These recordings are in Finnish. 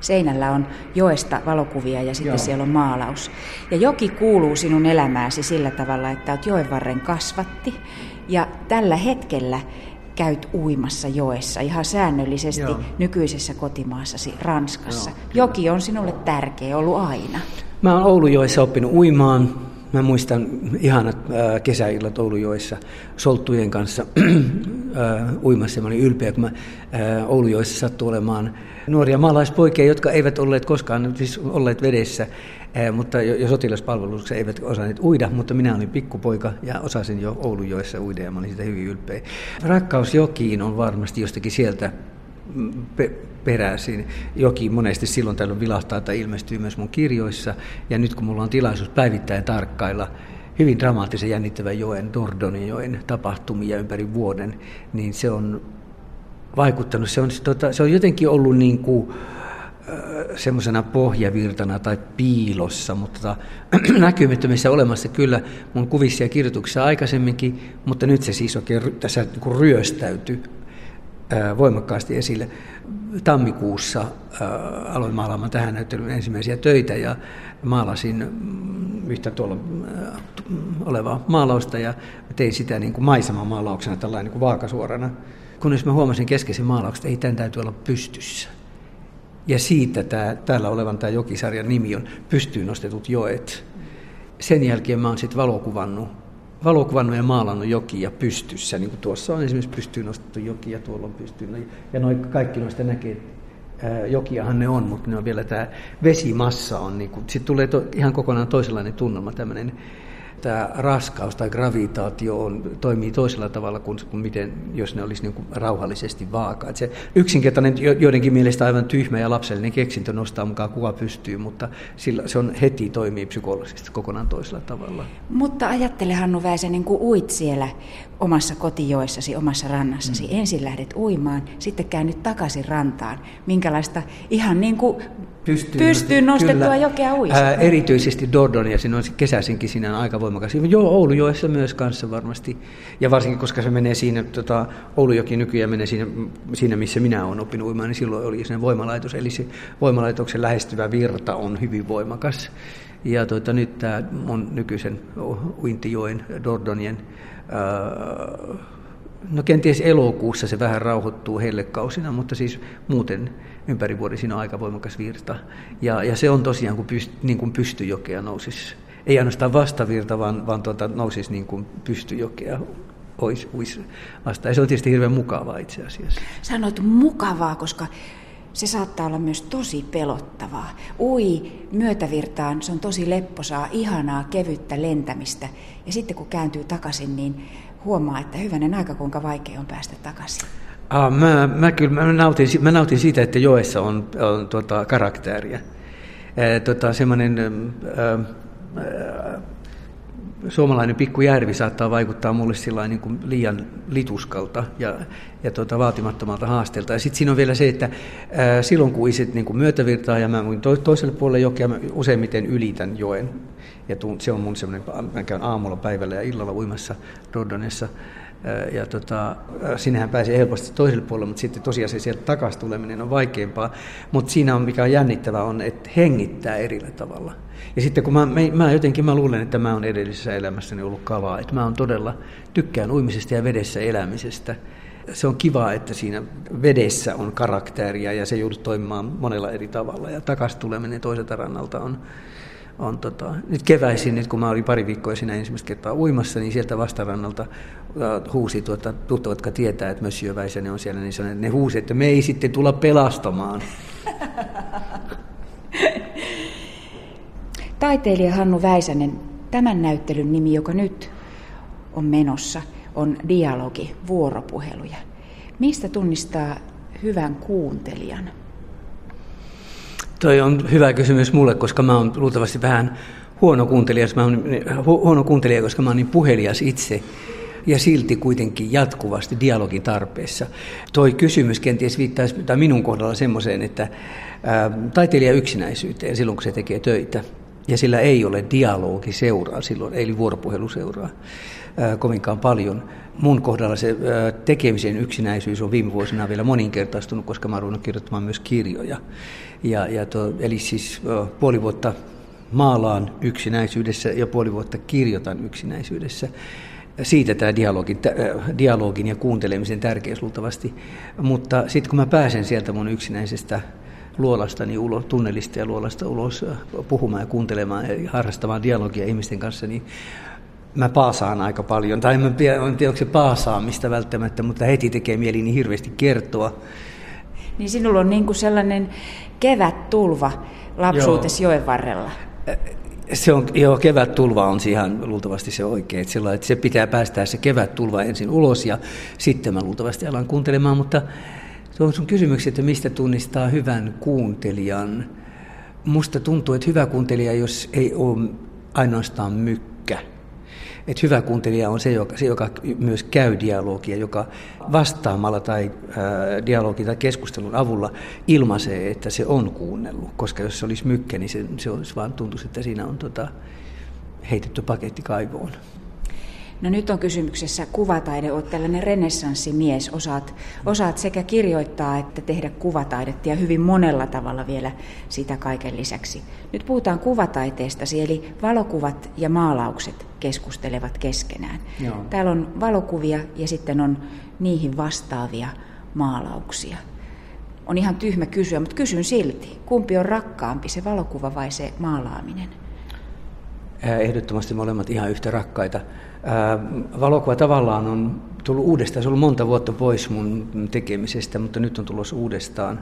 seinällä on joesta valokuvia ja sitten Joo. siellä on maalaus. Ja joki kuuluu sinun elämääsi sillä tavalla, että olet joen varren kasvatti ja tällä hetkellä käyt uimassa joessa ihan säännöllisesti Joo. nykyisessä kotimaassasi Ranskassa. Joo, Joki on sinulle tärkeä ollut aina. Mä oon Oulujoessa oppinut uimaan. Mä muistan ihanat äh, kesäillat Oulujoessa solttujen kanssa äh, uimassa. Mä olin ylpeä, kun mä äh, Oulujoessa sattui olemaan nuoria maalaispoikia, jotka eivät olleet koskaan siis olleet vedessä, mutta jo, sotilaspalveluksessa eivät osanneet uida, mutta minä olin pikkupoika ja osasin jo Oulujoessa uida ja mä olin sitä hyvin ylpeä. Rakkaus jokiin on varmasti jostakin sieltä pe- peräisin. Joki monesti silloin tällöin vilahtaa tai ilmestyy myös mun kirjoissa. Ja nyt kun mulla on tilaisuus päivittäin tarkkailla hyvin dramaattisen jännittävän joen, Dordonin joen tapahtumia ympäri vuoden, niin se on vaikuttanut. Se on, tota, se on jotenkin ollut niin kuin, semmoisena pohjavirtana tai piilossa, mutta tota, näkymättömissä olemassa kyllä mun kuvissa ja kirjoituksissa aikaisemminkin, mutta nyt se siis oikein tässä niin ryöstäytyi voimakkaasti esille. Tammikuussa aloin maalaamaan tähän näyttelyyn ensimmäisiä töitä ja maalasin mm, yhtä tuolla olevaa maalausta ja tein sitä niin kuin maisemamaalauksena tällainen niin kuin vaakasuorana. Kunnes mä huomasin keskeisen maalauksen, että ei tämän täytyy olla pystyssä. Ja siitä tämä, täällä olevan tämä jokisarjan nimi on Pystyyn nostetut joet. Sen jälkeen mä oon sitten valokuvannut valokuvannut ja maalannut jokia pystyssä, niin kuin tuossa on esimerkiksi pystyyn nostettu joki ja tuolla on pystyyn. Ja noi, kaikki noista näkee, ää, jokiahan ne on, mutta ne on vielä tämä vesimassa on, niin sitten tulee to, ihan kokonaan toisenlainen tunnelma, tämmöinen tämä raskaus tai gravitaatio on, toimii toisella tavalla kuin, kuin miten, jos ne olisi niin kuin rauhallisesti vaaka. Et se yksinkertainen, joidenkin mielestä aivan tyhmä ja lapsellinen keksintö nostaa mukaan kuva pystyy, mutta sillä, se on heti toimii psykologisesti kokonaan toisella tavalla. Mutta ajattele Hannu Väisänen, kun uit siellä omassa kotijoessasi, omassa rannassasi, mm. ensin lähdet uimaan, sitten käännyt takaisin rantaan. Minkälaista ihan niin kuin pystyyn, pystyyn nostettua kyllä. jokea uista. Ää, erityisesti Dordonia, siinä on kesäisinkin siinä on aika voimakas. Joo, Oulujoessa myös kanssa varmasti. Ja varsinkin, koska se menee siinä, tota, Oulujoki nykyään menee siinä, siinä, missä minä olen oppinut uimaan, niin silloin oli sen voimalaitos. Eli se voimalaitoksen lähestyvä virta on hyvin voimakas. Ja tuota, nyt tämä mun nykyisen Uintijoen, Dordonien, no kenties elokuussa se vähän rauhoittuu hellekausina, mutta siis muuten ympäri vuoden siinä on aika voimakas virta. Ja, ja se on tosiaan, kun, pyst, niin kuin pystyjokea nousisi, ei ainoastaan vastavirta, vaan, vaan tuota, nousisi niin kuin pystyjokea ois, ois vastaan. Ja se on tietysti hirveän mukavaa itse asiassa. Sanot mukavaa, koska se saattaa olla myös tosi pelottavaa. Ui myötävirtaan, se on tosi lepposaa, ihanaa, kevyttä lentämistä. Ja sitten kun kääntyy takaisin, niin huomaa, että hyvänen aika kuinka vaikea on päästä takaisin. Ah, mä, mä, kyllä, mä, nautin, mä nautin siitä, että joessa on, on tuota, karakteria. E, tota, semmoinen suomalainen pikkujärvi saattaa vaikuttaa mulle niin kuin liian lituskalta ja, ja tuota, vaatimattomalta haasteelta. Ja sitten siinä on vielä se, että ää, silloin kun isit niin kuin myötävirtaa ja mä to, toiselle puolelle jokea, mä useimmiten ylitän joen. Ja tuun, se on mun semmoinen, mä käyn aamulla, päivällä ja illalla uimassa Dordonessa ja tota, sinnehän pääsee helposti toiselle puolelle, mutta sitten tosiaan sieltä takaisin tuleminen on vaikeampaa. Mutta siinä on, mikä on jännittävää, on, että hengittää erillä tavalla. Ja sitten kun mä, mä jotenkin mä luulen, että mä oon edellisessä elämässäni ollut kavaa, että mä oon todella, tykkään uimisesta ja vedessä elämisestä. Se on kiva, että siinä vedessä on karakteria ja se joudut toimimaan monella eri tavalla. Ja takaisin tuleminen toiselta rannalta on, on tota, nyt keväisin, nyt kun mä olin pari viikkoa siinä ensimmäistä kertaa uimassa, niin sieltä vastarannalta huusi tuota, tuttavat, jotka tietää, että Monsieur Väisänen on siellä, niin sanoi, ne huusi, että me ei sitten tulla pelastamaan. Taiteilija Hannu Väisänen, tämän näyttelyn nimi, joka nyt on menossa, on dialogi, vuoropuheluja. Mistä tunnistaa hyvän kuuntelijan? Toi on hyvä kysymys mulle, koska mä oon luultavasti vähän huono kuuntelija, mä oon, hu, huono kuuntelija, koska mä oon niin puhelias itse ja silti kuitenkin jatkuvasti dialogin tarpeessa. Toi kysymys kenties viittaisi tai minun kohdalla semmoiseen, että ää, taiteilija yksinäisyyteen silloin, kun se tekee töitä, ja sillä ei ole dialogi seuraa silloin, eli vuoropuhelu seuraa ää, kovinkaan paljon. Mun kohdalla se tekemisen yksinäisyys on viime vuosina vielä moninkertaistunut, koska mä olen kirjoittamaan myös kirjoja. Ja, ja to, eli siis puoli vuotta maalaan yksinäisyydessä ja puoli vuotta kirjoitan yksinäisyydessä. Siitä tämä dialogin, dialogin ja kuuntelemisen tärkeys luultavasti. Mutta sitten kun mä pääsen sieltä mun yksinäisestä luolastani ulos, tunnelista ja luolasta ulos puhumaan ja kuuntelemaan ja harrastamaan dialogia ihmisten kanssa, niin mä paasaan aika paljon. Tai en tiedä, en tiedä onko se paasaamista välttämättä, mutta heti tekee mieli niin hirveästi kertoa. Niin sinulla on niin kuin sellainen kevät tulva lapsuutesi joen varrella. Se on, joo, kevät tulva on ihan luultavasti se oikein. Että, sillä, että se pitää päästää se kevät tulva ensin ulos ja sitten mä luultavasti alan kuuntelemaan. Mutta tuohon sun kysymyksi, että mistä tunnistaa hyvän kuuntelijan. Musta tuntuu, että hyvä kuuntelija, jos ei ole ainoastaan mykkä, että hyvä kuuntelija on se joka, se, joka myös käy dialogia, joka vastaamalla tai ää, dialogin tai keskustelun avulla ilmaisee, että se on kuunnellut. Koska jos se olisi mykkä, niin se, se olisi vaan tuntuisi, että siinä on tota, heitetty paketti kaivoon. No nyt on kysymyksessä kuvataide, olet tällainen renessanssimies, osaat, osaat sekä kirjoittaa että tehdä kuvataidetta ja hyvin monella tavalla vielä sitä kaiken lisäksi. Nyt puhutaan kuvataiteestasi, eli valokuvat ja maalaukset keskustelevat keskenään. Joo. Täällä on valokuvia ja sitten on niihin vastaavia maalauksia. On ihan tyhmä kysyä, mutta kysyn silti. Kumpi on rakkaampi, se valokuva vai se maalaaminen? Ehdottomasti molemmat ihan yhtä rakkaita valokuva tavallaan on tullut uudestaan. Se on ollut monta vuotta pois mun tekemisestä, mutta nyt on tulossa uudestaan.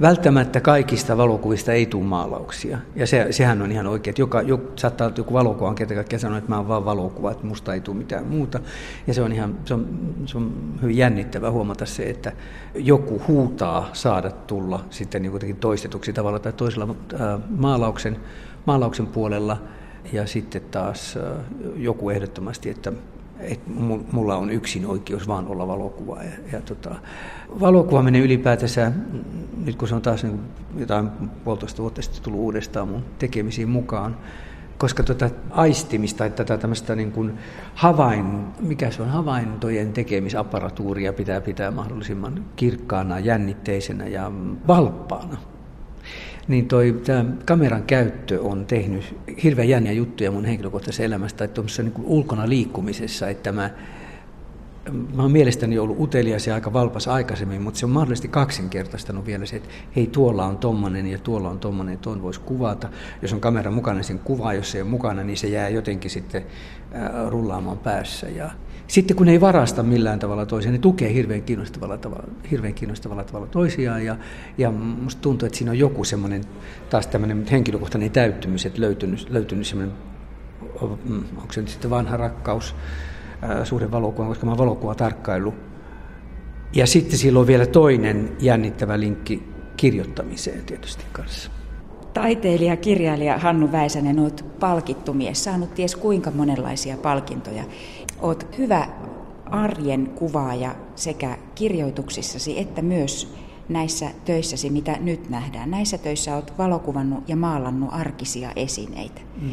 Välttämättä kaikista valokuvista ei tule maalauksia. Ja se, sehän on ihan oikein, joka, joku, saattaa olla joku valokuva, ketä kaikkea sanoo, että mä oon vaan valokuva, että musta ei tule mitään muuta. Ja se on ihan, se on, se on hyvin jännittävää huomata se, että joku huutaa saada tulla sitten niin toistetuksi tavalla tai toisella maalauksen, maalauksen puolella – ja sitten taas joku ehdottomasti, että, että mulla on yksin oikeus vaan olla valokuva. Ja, ja tota, valokuvaaminen ylipäätänsä, nyt kun se on taas niin jotain puolitoista vuotta sitten tullut uudestaan mun tekemisiin mukaan, koska tuota aistimista tai tätä tämmöistä niin kuin havain, mikä se on, havaintojen tekemisapparatuuria pitää pitää mahdollisimman kirkkaana, jännitteisenä ja valppaana niin toi, tämä kameran käyttö on tehnyt hirveän jänniä juttuja mun henkilökohtaisessa elämästä, että niin ulkona liikkumisessa, että mä, mä oon mielestäni ollut utelias ja aika valpas aikaisemmin, mutta se on mahdollisesti kaksinkertaistanut vielä se, että hei tuolla on tommonen ja tuolla on tommonen, tuon voisi kuvata. Jos on kamera mukana, niin sen kuvaa, jos se ei ole mukana, niin se jää jotenkin sitten rullaamaan päässä. Ja sitten kun ne ei varasta millään tavalla toisiaan, ne tukee hirveän kiinnostavalla tavalla, hirveän kiinnostavalla tavalla toisiaan. Ja, ja musta tuntuu, että siinä on joku semmoinen taas tämmöinen henkilökohtainen täyttymys, että löytynyt, löytynyt semmoinen, mm, onko se nyt sitten vanha rakkaus suhde valokuvaan, koska mä oon valokuva tarkkailu. Ja sitten sillä on vielä toinen jännittävä linkki kirjoittamiseen tietysti kanssa. Taiteilija, kirjailija Hannu Väisänen, olet palkittu mies, saanut ties kuinka monenlaisia palkintoja. Olet hyvä arjen kuvaaja sekä kirjoituksissasi että myös näissä töissäsi, mitä nyt nähdään. Näissä töissä olet valokuvannut ja maalannut arkisia esineitä. Mm.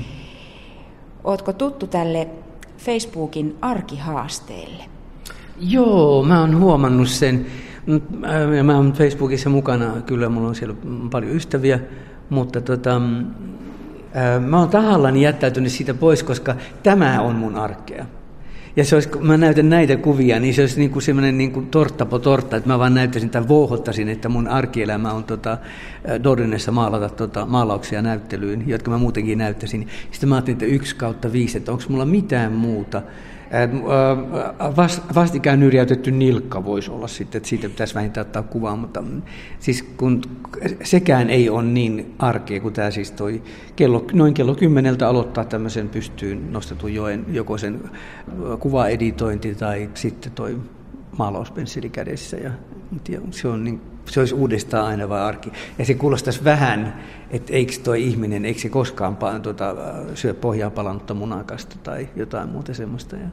Ootko tuttu tälle Facebookin arkihaasteelle? Joo, mä oon huomannut sen. Mä oon Facebookissa mukana, kyllä mulla on siellä paljon ystäviä, mutta tota, mä oon tahallani jättäytynyt siitä pois, koska tämä on mun arkea. Ja se olisi, kun mä näytän näitä kuvia, niin se olisi niin kuin semmoinen niin kuin tortta po tortta, että mä vaan näyttäisin tai vouhottaisin, että mun arkielämä on tota, Dorinessa maalata tota, maalauksia näyttelyyn, jotka mä muutenkin näyttäisin. Sitten mä ajattelin, että yksi kautta viisi, että onko mulla mitään muuta. Vastikään nyrjäytetty nilkka voisi olla sitten, että siitä pitäisi vähintään ottaa kuvaa, mutta mm, siis kun sekään ei ole niin arkea kuin tämä siis toi kello, noin kello kymmeneltä aloittaa tämmöisen pystyyn nostetun joen, joko sen kuvaeditointi tai sitten toi maalauspenseli kädessä ja se on niin se olisi uudestaan aina vai arki. Ja se kuulostaisi vähän, että eikö tuo ihminen, eikö se koskaan tuota, syö pohjaa palannutta munakasta tai jotain muuta semmoista. Ja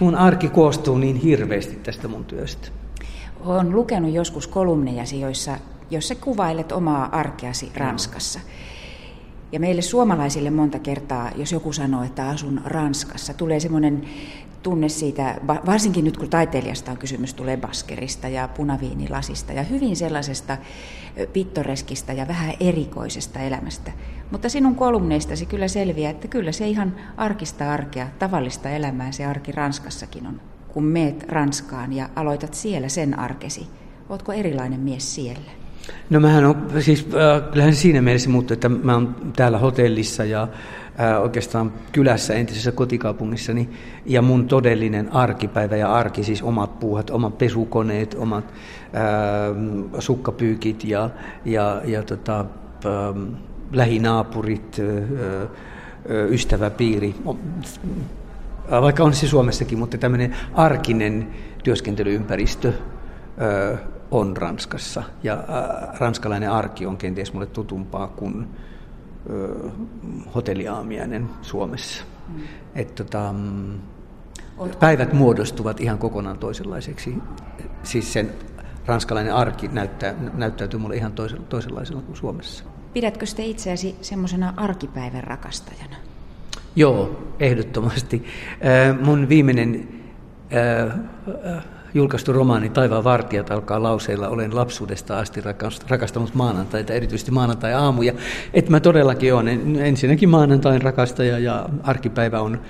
mun arki koostuu niin hirveästi tästä mun työstä. Olen lukenut joskus kolumnejasi, joissa, joissa kuvailet omaa arkeasi Ranskassa. Ja meille suomalaisille monta kertaa, jos joku sanoo, että asun Ranskassa, tulee semmoinen tunne siitä, varsinkin nyt kun taiteilijasta on kysymys, tulee baskerista ja punaviinilasista ja hyvin sellaisesta pittoreskista ja vähän erikoisesta elämästä. Mutta sinun kolumneistasi kyllä selviää, että kyllä se ihan arkista arkea, tavallista elämää se arki Ranskassakin on. Kun meet Ranskaan ja aloitat siellä sen arkesi, ootko erilainen mies siellä? No mähän on, siis äh, kyllähän siinä mielessä muuttuu, että mä oon täällä hotellissa ja äh, oikeastaan kylässä entisessä kotikaupungissani ja mun todellinen arkipäivä ja arki, siis omat puuhat, omat pesukoneet, omat äh, sukkapyykit ja, ja, ja tota, äh, lähinaapurit, äh, äh, ystäväpiiri, vaikka on se Suomessakin, mutta tämmöinen arkinen työskentelyympäristö on Ranskassa. Ja äh, ranskalainen arki on kenties mulle tutumpaa kuin äh, hotelliaamiainen Suomessa. Mm. Et, tota, mm, päivät muodostuvat ihan kokonaan toisenlaiseksi. Siis sen ranskalainen arki näyttää, näyttäytyy mulle ihan toisenlaisena kuin Suomessa. Pidätkö sitä itseäsi semmoisena arkipäivän rakastajana? Joo, ehdottomasti. Mun viimeinen julkaistu romaani Taivaan vartijat alkaa lauseilla Olen lapsuudesta asti rakastanut maanantaita, erityisesti maanantai-aamuja. Että mä todellakin olen ensinnäkin maanantain rakastaja ja arkipäivä on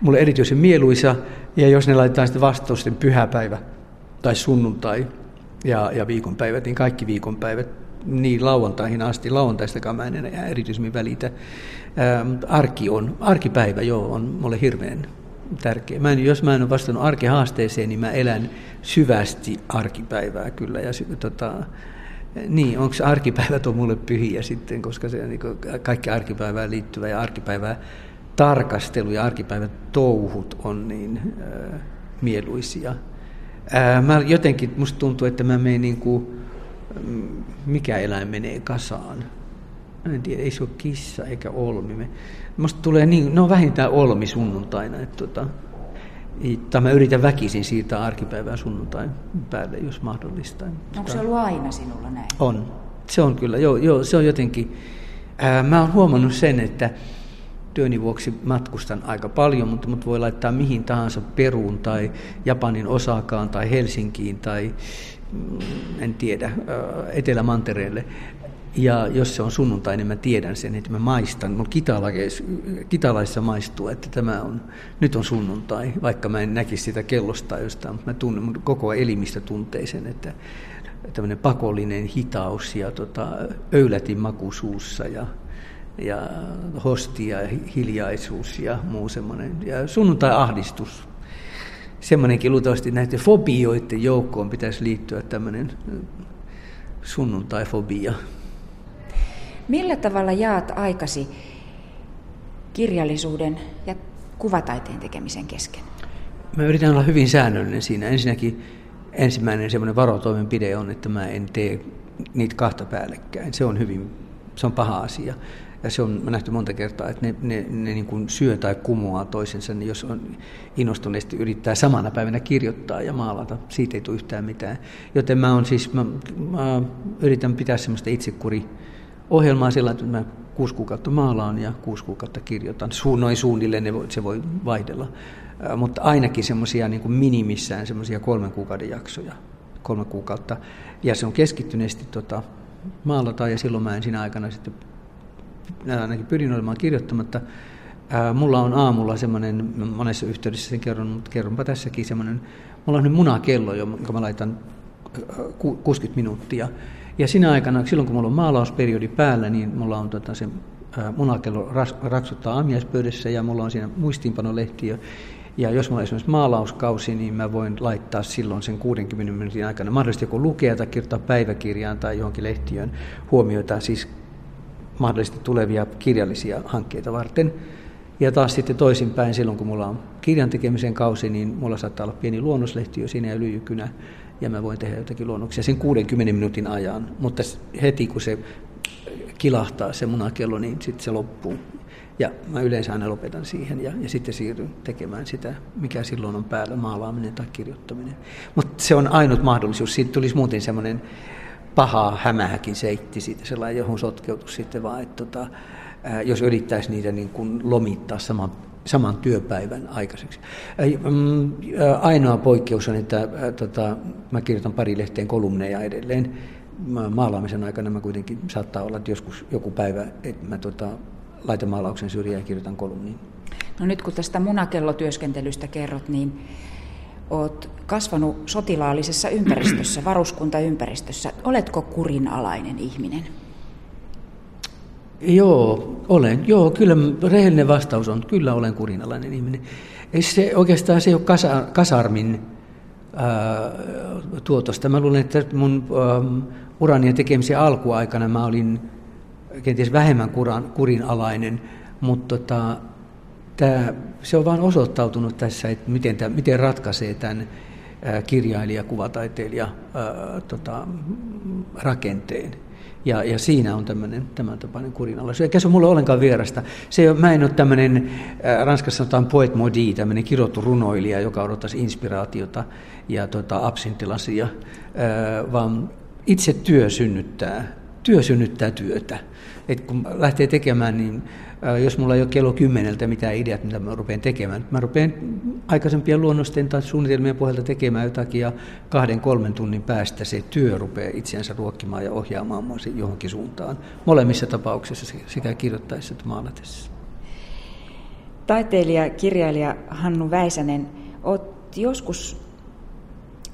mulle erityisen mieluisa. Ja jos ne laitetaan sitten vastausten pyhäpäivä tai sunnuntai ja, ja viikonpäivät, niin kaikki viikonpäivät niin lauantaihin asti. Lauantaistakaan mä en enää erityisemmin välitä. Ää, arki on, arkipäivä joo, on mulle hirveän tärkeä. Mä en, jos mä en ole vastannut arkihaasteeseen, niin mä elän syvästi arkipäivää kyllä. Ja, tota, niin, onko arkipäivät on mulle pyhiä sitten, koska se niin kaikki arkipäivään liittyvä ja arkipäivää tarkastelu ja arkipäivän touhut on niin äh, mieluisia. Äh, mä jotenkin, musta tuntuu, että mä menen niin kuin, mikä eläin menee kasaan. En tiedä, ei se ole kissa eikä olmi. Me, musta tulee niin, no vähintään olmi sunnuntaina. Että tota, tai mä yritän väkisin siirtää arkipäivää sunnuntain päälle, jos mahdollista. Onko se ollut aina sinulla näin? On. Se on kyllä, joo, joo se on jotenkin... Ää, mä oon huomannut sen, että työni vuoksi matkustan aika paljon, mutta mut voi laittaa mihin tahansa Peruun tai Japanin Osakaan tai Helsinkiin tai mm, en tiedä, Etelämantereelle. Ja jos se on sunnuntai, niin mä tiedän sen, että mä maistan. Mun kitalaissa maistuu, että tämä on, nyt on sunnuntai, vaikka mä en näkisi sitä kellosta jostain, mutta mä tunnen, mun koko elimistä tuntee sen, että tämmöinen pakollinen hitaus ja tota, öylätin maku suussa ja, ja hostia ja hiljaisuus ja muu semmoinen. Ja sunnuntai-ahdistus. Semmoinenkin luultavasti näiden fobioiden joukkoon pitäisi liittyä tämmöinen sunnuntai-fobia. Millä tavalla jaat aikasi kirjallisuuden ja kuvataiteen tekemisen kesken? Mä yritän olla hyvin säännöllinen siinä. Ensinnäkin ensimmäinen semmoinen varotoimenpide on, että mä en tee niitä kahta päällekkäin. Se on hyvin, se on paha asia. Ja se on nähty monta kertaa, että ne, ne, ne niin kuin syö tai kumoaa toisensa, niin jos on innostuneesti yrittää samana päivänä kirjoittaa ja maalata, siitä ei tule yhtään mitään. Joten mä, on siis, mä, mä yritän pitää semmoista itsekuri ohjelmaa sillä että mä kuusi kuukautta maalaan ja kuusi kuukautta kirjoitan. Noin suunnilleen ne voi, se voi vaihdella. Ä, mutta ainakin semmoisia niin minimissään semmoisia kolmen kuukauden jaksoja. Kolme kuukautta. Ja se on keskittyneesti tota, maalata ja silloin mä en siinä aikana sitten ainakin pyrin olemaan kirjoittamatta. Mulla on aamulla semmoinen, monessa yhteydessä sen kerron, mutta kerronpa tässäkin semmoinen, mulla on nyt munakello, jonka mä laitan 60 minuuttia ja siinä aikana, silloin kun mulla on maalausperiodi päällä, niin mulla on tota, se munakello ras, raksuttaa aamiaispöydässä ja mulla on siinä muistiinpanolehti. Ja, ja jos mulla on esimerkiksi maalauskausi, niin mä voin laittaa silloin sen 60 minuutin aikana mahdollisesti joku lukea tai kirjoittaa päiväkirjaan tai johonkin lehtiön huomioita, siis mahdollisesti tulevia kirjallisia hankkeita varten. Ja taas sitten toisinpäin, silloin kun mulla on kirjan tekemisen kausi, niin mulla saattaa olla pieni luonnoslehti jo siinä ja lyijykynä ja mä voin tehdä jotakin luonnoksia sen 60 minuutin ajan, mutta heti kun se kilahtaa se munakello, niin sitten se loppuu. Ja mä yleensä aina lopetan siihen ja, ja sitten siirryn tekemään sitä, mikä silloin on päällä, maalaaminen tai kirjoittaminen. Mutta se on ainut mahdollisuus. Siitä tulisi muuten semmoinen pahaa hämähäkin seitti siitä sellainen, johon sotkeutui sitten vaan, että tota, jos yrittäisi niitä niin kuin lomittaa saman, saman työpäivän aikaiseksi. Mm, ainoa poikkeus on, että tota, mä kirjoitan pari lehteen kolumneja edelleen. Maalaamisen aikana mä kuitenkin saattaa olla, että joskus joku päivä, että mä tota, laitan maalauksen syrjään ja kirjoitan kolumniin. No nyt kun tästä munakellotyöskentelystä kerrot, niin olet kasvanut sotilaallisessa ympäristössä, varuskuntaympäristössä. Oletko kurinalainen ihminen? Joo, olen. Joo, kyllä rehellinen vastaus on, kyllä olen kurinalainen ihminen. Se oikeastaan se ei ole kasa, kasarmin ää, tuotosta. Mä luulen, että mun ää, urani ja tekemisen alkuaikana mä olin kenties vähemmän kuran, kurinalainen, mutta tota, tää, se on vain osoittautunut tässä, että miten, tämä, miten ratkaisee tämän kirjailija, kuvataiteilija ää, tota, rakenteen. Ja, ja siinä on tämmöinen, tämän tapainen kurinalaisuus. Eikä se mulle ollenkaan vierasta. Se, mä en ole tämmöinen, äh, Ranskassa sanotaan poet modi, tämmöinen kirottu runoilija, joka odottaisi inspiraatiota ja tota, absintilasia, äh, vaan itse työ synnyttää, työ synnyttää työtä. Et kun lähtee tekemään, niin jos mulla ei ole kello kymmeneltä mitään ideat, mitä mä rupean tekemään. Mä rupean aikaisempien luonnosten tai suunnitelmien pohjalta tekemään jotakin ja kahden, kolmen tunnin päästä se työ rupeaa itseänsä ruokkimaan ja ohjaamaan mua johonkin suuntaan. Molemmissa tapauksissa sekä kirjoittaessa että maalatessa. Taiteilija, kirjailija Hannu Väisänen, olet joskus,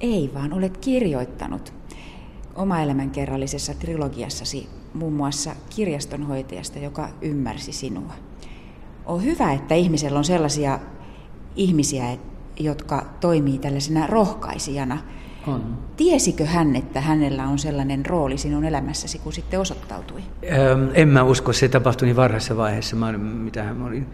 ei vaan, olet kirjoittanut oma elämänkerrallisessa trilogiassasi muun muassa kirjastonhoitajasta, joka ymmärsi sinua. On hyvä, että ihmisellä on sellaisia ihmisiä, jotka toimii tällaisena rohkaisijana. On. Tiesikö hän, että hänellä on sellainen rooli sinun elämässäsi, kun sitten osoittautui? Ähm, en mä usko, se tapahtui niin varhaisessa vaiheessa, mä, mitä hän olin.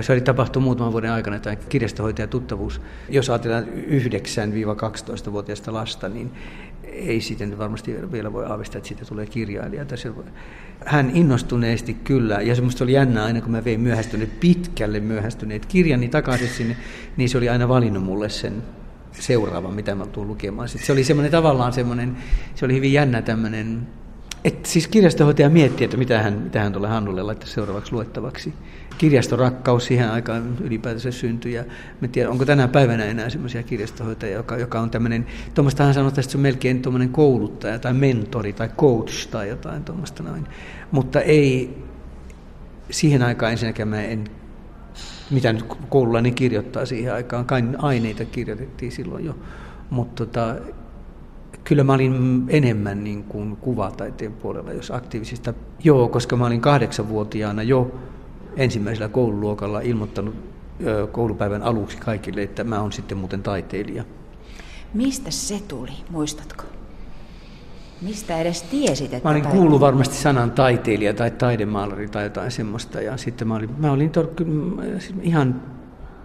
Se oli tapahtunut muutaman vuoden aikana, tämä kirjastohoitaja tuttavuus. Jos ajatellaan 9-12-vuotiaista lasta, niin ei sitten varmasti vielä voi aavistaa, että siitä tulee kirjailija. Hän innostuneesti kyllä, ja semmoista oli jännää aina, kun mä vein myöhästyneet, pitkälle myöhästyneet kirjani takaisin sinne, niin se oli aina valinnut mulle sen seuraavan, mitä mä tulen lukemaan. Sitten se oli semmoinen tavallaan semmoinen, se oli hyvin jännä tämmöinen et siis kirjastohoitaja miettii, että mitä hän, mitä hän tulee Hannulle laittaa seuraavaksi luettavaksi. Kirjastorakkaus siihen aikaan ylipäätänsä syntyi. Ja mä tiedän, onko tänä päivänä enää semmoisia kirjastohoitajia, joka, joka on tämmöinen, tuommoista sanotaan, että se on melkein tuommoinen kouluttaja tai mentori tai coach tai jotain tuommoista noin. Mutta ei, siihen aikaan ensinnäkään mä en, mitä nyt koululainen kirjoittaa siihen aikaan, kai aineita kirjoitettiin silloin jo, mutta tota, kyllä mä olin enemmän niin kuin kuvataiteen puolella, jos aktiivisista. Joo, koska mä olin kahdeksanvuotiaana jo ensimmäisellä koululuokalla ilmoittanut koulupäivän aluksi kaikille, että mä oon sitten muuten taiteilija. Mistä se tuli, muistatko? Mistä edes tiesit, että Mä olin kuullut varmasti sanan taiteilija tai taidemaalari tai jotain semmoista. Ja sitten mä olin, mä olin tor- ihan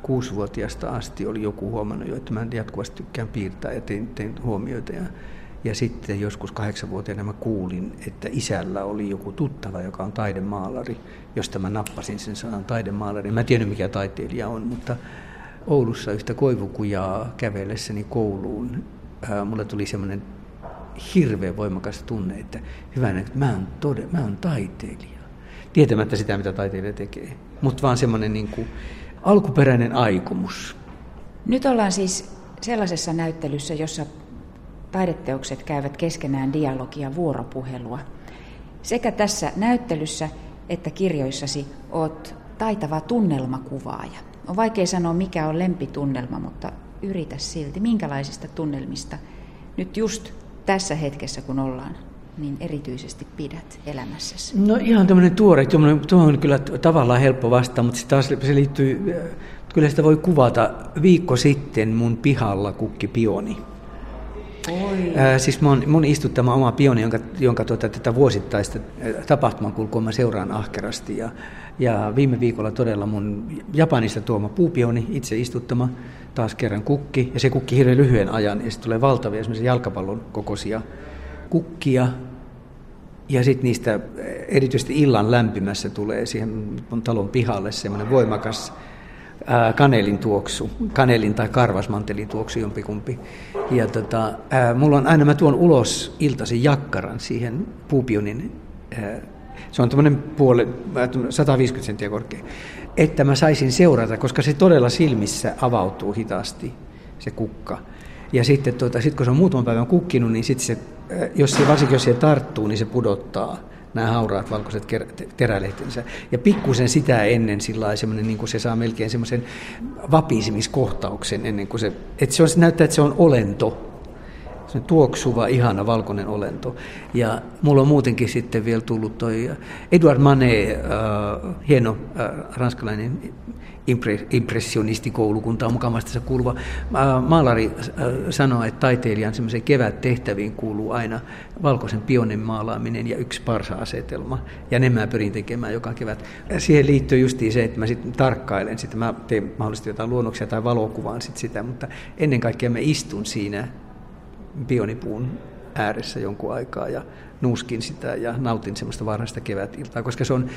kuusivuotiaasta asti oli joku huomannut jo, että mä jatkuvasti tykkään piirtää ja tein, tein huomioita. Ja, ja sitten joskus kahdeksanvuotiaana mä kuulin, että isällä oli joku tuttava, joka on taidemaalari, josta mä nappasin sen sanan taidemaalari. Mä en tiedä mikä taiteilija on, mutta Oulussa yhtä koivukujaa kävellessäni kouluun, ää, mulle tuli semmoinen hirveän voimakas tunne, että hyvänä, että mä oon, tode, mä oon taiteilija. Tietämättä sitä, mitä taiteilija tekee, mutta vaan semmoinen niin kuin, alkuperäinen aikomus. Nyt ollaan siis sellaisessa näyttelyssä, jossa taideteokset käyvät keskenään dialogia vuoropuhelua. Sekä tässä näyttelyssä että kirjoissasi oot taitava tunnelmakuvaaja. On vaikea sanoa, mikä on lempitunnelma, mutta yritä silti. Minkälaisista tunnelmista nyt just tässä hetkessä, kun ollaan, niin erityisesti pidät elämässäsi? No ihan tämmöinen tuore, tuo on kyllä tavallaan helppo vastata, mutta se taas se liittyy, kyllä sitä voi kuvata viikko sitten mun pihalla kukki pioni. Ää, siis mun, mun istuttama oma pioni, jonka, jonka tuota, tätä vuosittaista tapahtumankulkua mä seuraan ahkerasti. Ja, ja viime viikolla todella mun Japanista tuoma puupioni, itse istuttama, taas kerran kukki. Ja se kukki hirveän lyhyen ajan ja sitten tulee valtavia jalkapallon kokoisia kukkia. Ja sitten niistä erityisesti illan lämpimässä tulee siihen talon pihalle semmoinen voimakas kanelin tuoksu, kanelin tai karvasmantelin tuoksu jompikumpi. Ja tota, mulla on aina, mä tuon ulos iltaisin jakkaran siihen puupionin, se on tämmöinen puoli, 150 senttiä korkea, että mä saisin seurata, koska se todella silmissä avautuu hitaasti, se kukka. Ja sitten tuota, sit kun se on muutaman päivän kukkinut, niin sit se, jos se, varsinkin jos se tarttuu, niin se pudottaa nämä hauraat valkoiset terälehtensä. Ja pikkusen sitä ennen sillä semmoinen, niin kuin se saa melkein semmoisen vapisemiskohtauksen ennen kuin se, että se on, näyttää, että se on olento, se tuoksuva, ihana valkoinen olento. Ja mulla on muutenkin sitten vielä tullut toi Edouard Manet, äh, hieno äh, ranskalainen impressionistikoulukuntaan mukavasti kuuluva maalari sanoo, että taiteilijan semmoisen kevät tehtäviin kuuluu aina valkoisen pionen maalaaminen ja yksi parsa-asetelma. Ja ne mä pyrin tekemään joka kevät. Siihen liittyy justiin se, että mä sitten tarkkailen sitä. Mä teen mahdollisesti jotain luonnoksia tai valokuvaan sit sitä, mutta ennen kaikkea mä istun siinä pionipuun ääressä jonkun aikaa ja nuuskin sitä ja nautin semmoista varhaista kevätiltaa, koska se on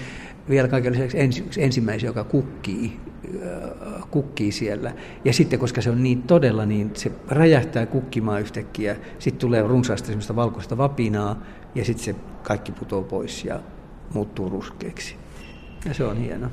vielä kaiken lisäksi ensimmäisen, joka kukkii, äh, kukkii siellä. Ja sitten, koska se on niin todella, niin se räjähtää kukkimaan yhtäkkiä, sitten tulee runsaasti semmoista valkoista vapinaa ja sitten se kaikki putoo pois ja muuttuu ruskeaksi. Ja se on hieno.